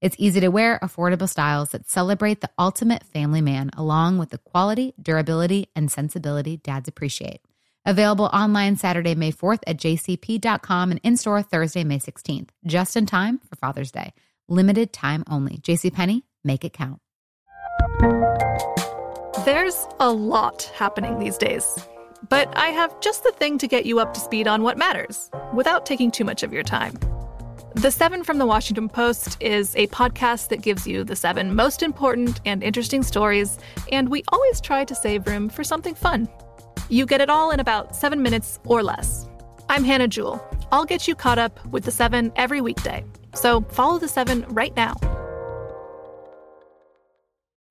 It's easy to wear, affordable styles that celebrate the ultimate family man, along with the quality, durability, and sensibility dads appreciate. Available online Saturday, May 4th at jcp.com and in store Thursday, May 16th, just in time for Father's Day. Limited time only. JCPenney, make it count. There's a lot happening these days, but I have just the thing to get you up to speed on what matters without taking too much of your time. The Seven from the Washington Post is a podcast that gives you the seven most important and interesting stories, and we always try to save room for something fun. You get it all in about seven minutes or less. I'm Hannah Jewell. I'll get you caught up with the seven every weekday. So follow the seven right now.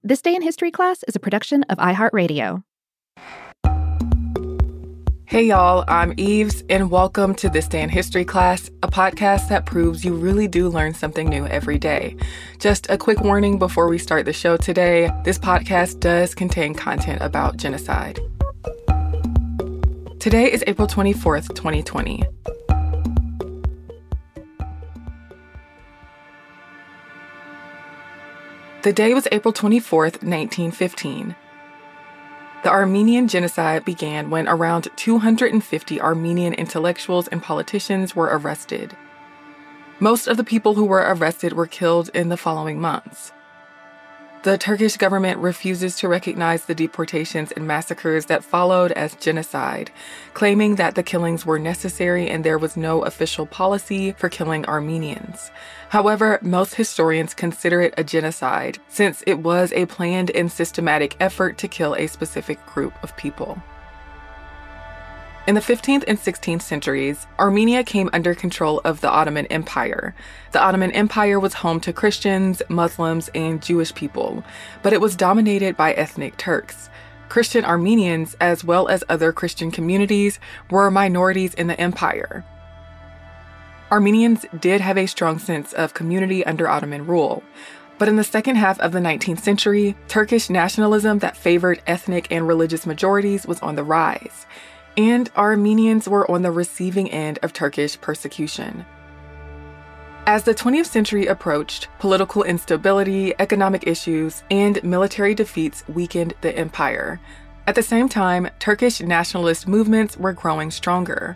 This Day in History class is a production of iHeartRadio. Hey y'all, I'm Eves, and welcome to This Day in History class, a podcast that proves you really do learn something new every day. Just a quick warning before we start the show today this podcast does contain content about genocide. Today is April 24th, 2020. The day was April 24th, 1915. The Armenian genocide began when around 250 Armenian intellectuals and politicians were arrested. Most of the people who were arrested were killed in the following months. The Turkish government refuses to recognize the deportations and massacres that followed as genocide, claiming that the killings were necessary and there was no official policy for killing Armenians. However, most historians consider it a genocide since it was a planned and systematic effort to kill a specific group of people. In the 15th and 16th centuries, Armenia came under control of the Ottoman Empire. The Ottoman Empire was home to Christians, Muslims, and Jewish people, but it was dominated by ethnic Turks. Christian Armenians, as well as other Christian communities, were minorities in the empire. Armenians did have a strong sense of community under Ottoman rule. But in the second half of the 19th century, Turkish nationalism that favored ethnic and religious majorities was on the rise and Armenians were on the receiving end of Turkish persecution. As the 20th century approached, political instability, economic issues, and military defeats weakened the empire. At the same time, Turkish nationalist movements were growing stronger.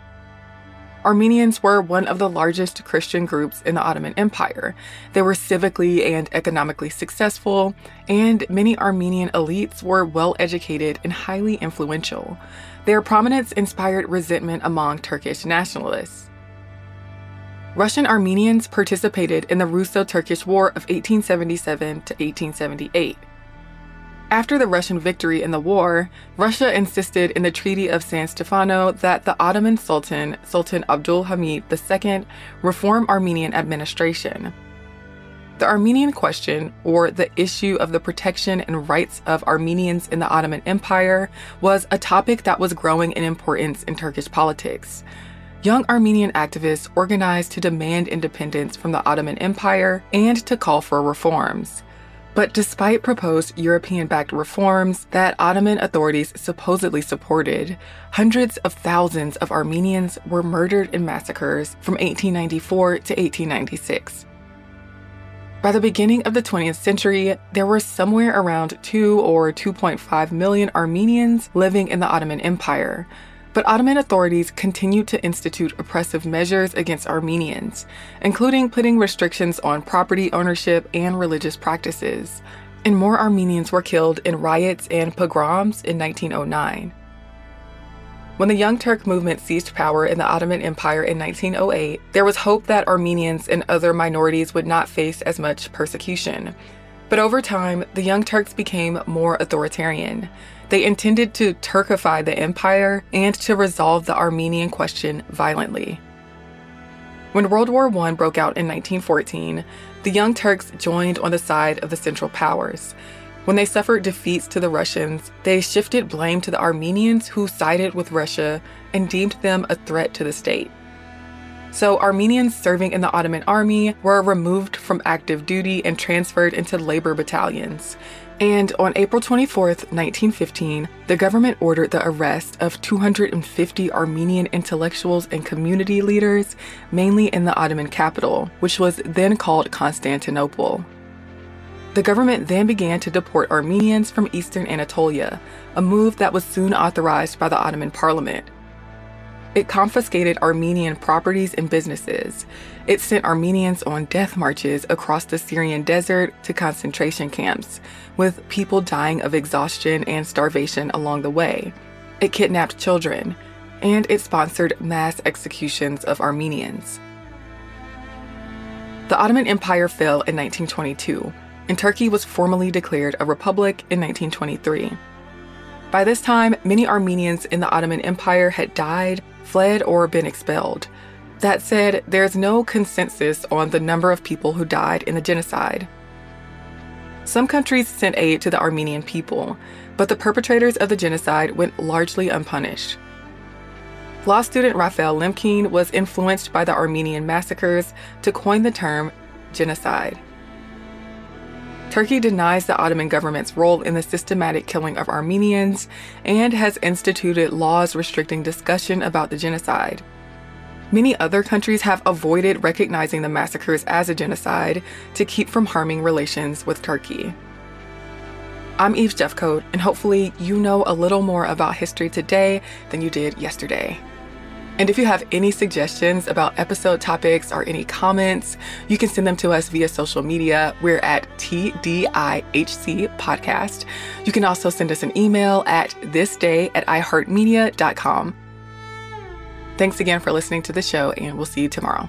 Armenians were one of the largest Christian groups in the Ottoman Empire. They were civically and economically successful, and many Armenian elites were well educated and highly influential. Their prominence inspired resentment among Turkish nationalists. Russian Armenians participated in the Russo Turkish War of 1877 to 1878. After the Russian victory in the war, Russia insisted in the Treaty of San Stefano that the Ottoman Sultan, Sultan Abdul Hamid II, reform Armenian administration. The Armenian question, or the issue of the protection and rights of Armenians in the Ottoman Empire, was a topic that was growing in importance in Turkish politics. Young Armenian activists organized to demand independence from the Ottoman Empire and to call for reforms. But despite proposed European backed reforms that Ottoman authorities supposedly supported, hundreds of thousands of Armenians were murdered in massacres from 1894 to 1896. By the beginning of the 20th century, there were somewhere around 2 or 2.5 million Armenians living in the Ottoman Empire, but Ottoman authorities continued to institute oppressive measures against Armenians, including putting restrictions on property ownership and religious practices. And more Armenians were killed in riots and pogroms in 1909. When the Young Turk movement seized power in the Ottoman Empire in 1908, there was hope that Armenians and other minorities would not face as much persecution. But over time, the Young Turks became more authoritarian. They intended to Turkify the empire and to resolve the Armenian question violently. When World War I broke out in 1914, the Young Turks joined on the side of the Central Powers. When they suffered defeats to the Russians, they shifted blame to the Armenians who sided with Russia and deemed them a threat to the state. So, Armenians serving in the Ottoman army were removed from active duty and transferred into labor battalions. And on April 24, 1915, the government ordered the arrest of 250 Armenian intellectuals and community leaders, mainly in the Ottoman capital, which was then called Constantinople. The government then began to deport Armenians from eastern Anatolia, a move that was soon authorized by the Ottoman parliament. It confiscated Armenian properties and businesses. It sent Armenians on death marches across the Syrian desert to concentration camps, with people dying of exhaustion and starvation along the way. It kidnapped children, and it sponsored mass executions of Armenians. The Ottoman Empire fell in 1922, and Turkey was formally declared a republic in 1923. By this time, many Armenians in the Ottoman Empire had died fled, or been expelled. That said, there's no consensus on the number of people who died in the genocide. Some countries sent aid to the Armenian people, but the perpetrators of the genocide went largely unpunished. Law student Raphael Lemkin was influenced by the Armenian massacres to coin the term genocide. Turkey denies the Ottoman government's role in the systematic killing of Armenians and has instituted laws restricting discussion about the genocide. Many other countries have avoided recognizing the massacres as a genocide to keep from harming relations with Turkey. I'm Eve Jeffcoat, and hopefully, you know a little more about history today than you did yesterday. And if you have any suggestions about episode topics or any comments, you can send them to us via social media. We're at TDIHC Podcast. You can also send us an email at thisday at iheartmedia.com. Thanks again for listening to the show, and we'll see you tomorrow.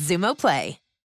Xumo Play.